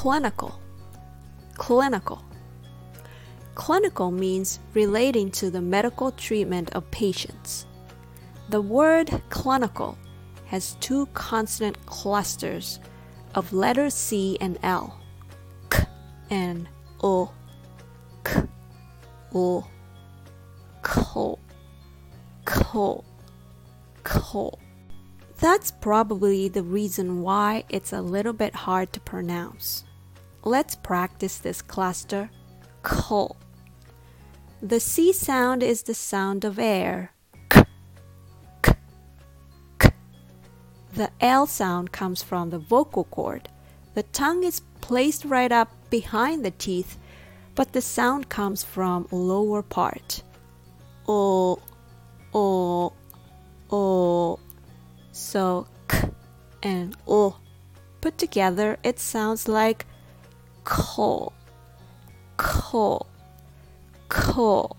Clinical. Clinical. Clinical means relating to the medical treatment of patients. The word clinical has two consonant clusters of letters C and L. K and O. K, O. Ko. Ko. Ko. That's probably the reason why it's a little bit hard to pronounce. Let's practice this cluster. Ko. The C sound is the sound of air. K, k, k. The L sound comes from the vocal cord. The tongue is placed right up behind the teeth, but the sound comes from lower part. O, o, o. So k and o put together, it sounds like ko, ko ko.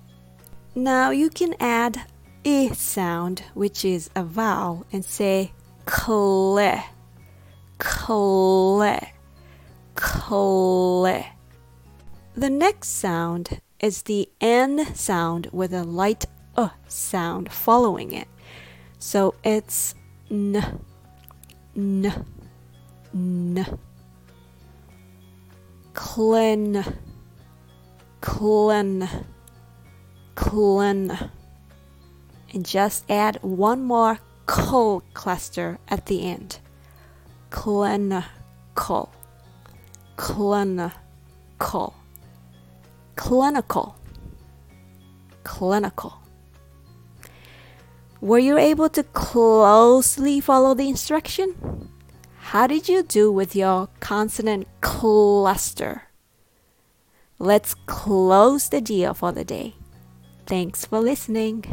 Now you can add i sound, which is a vowel, and say kle, kle, kle. The next sound is the n sound with a light uh sound following it. So it's n, n, n. Clen clen, clen. And just add one more co cluster at the end. Clinical, clinical, clinical, clinical. Were you able to closely follow the instruction? How did you do with your consonant cluster? Let's close the deal for the day. Thanks for listening.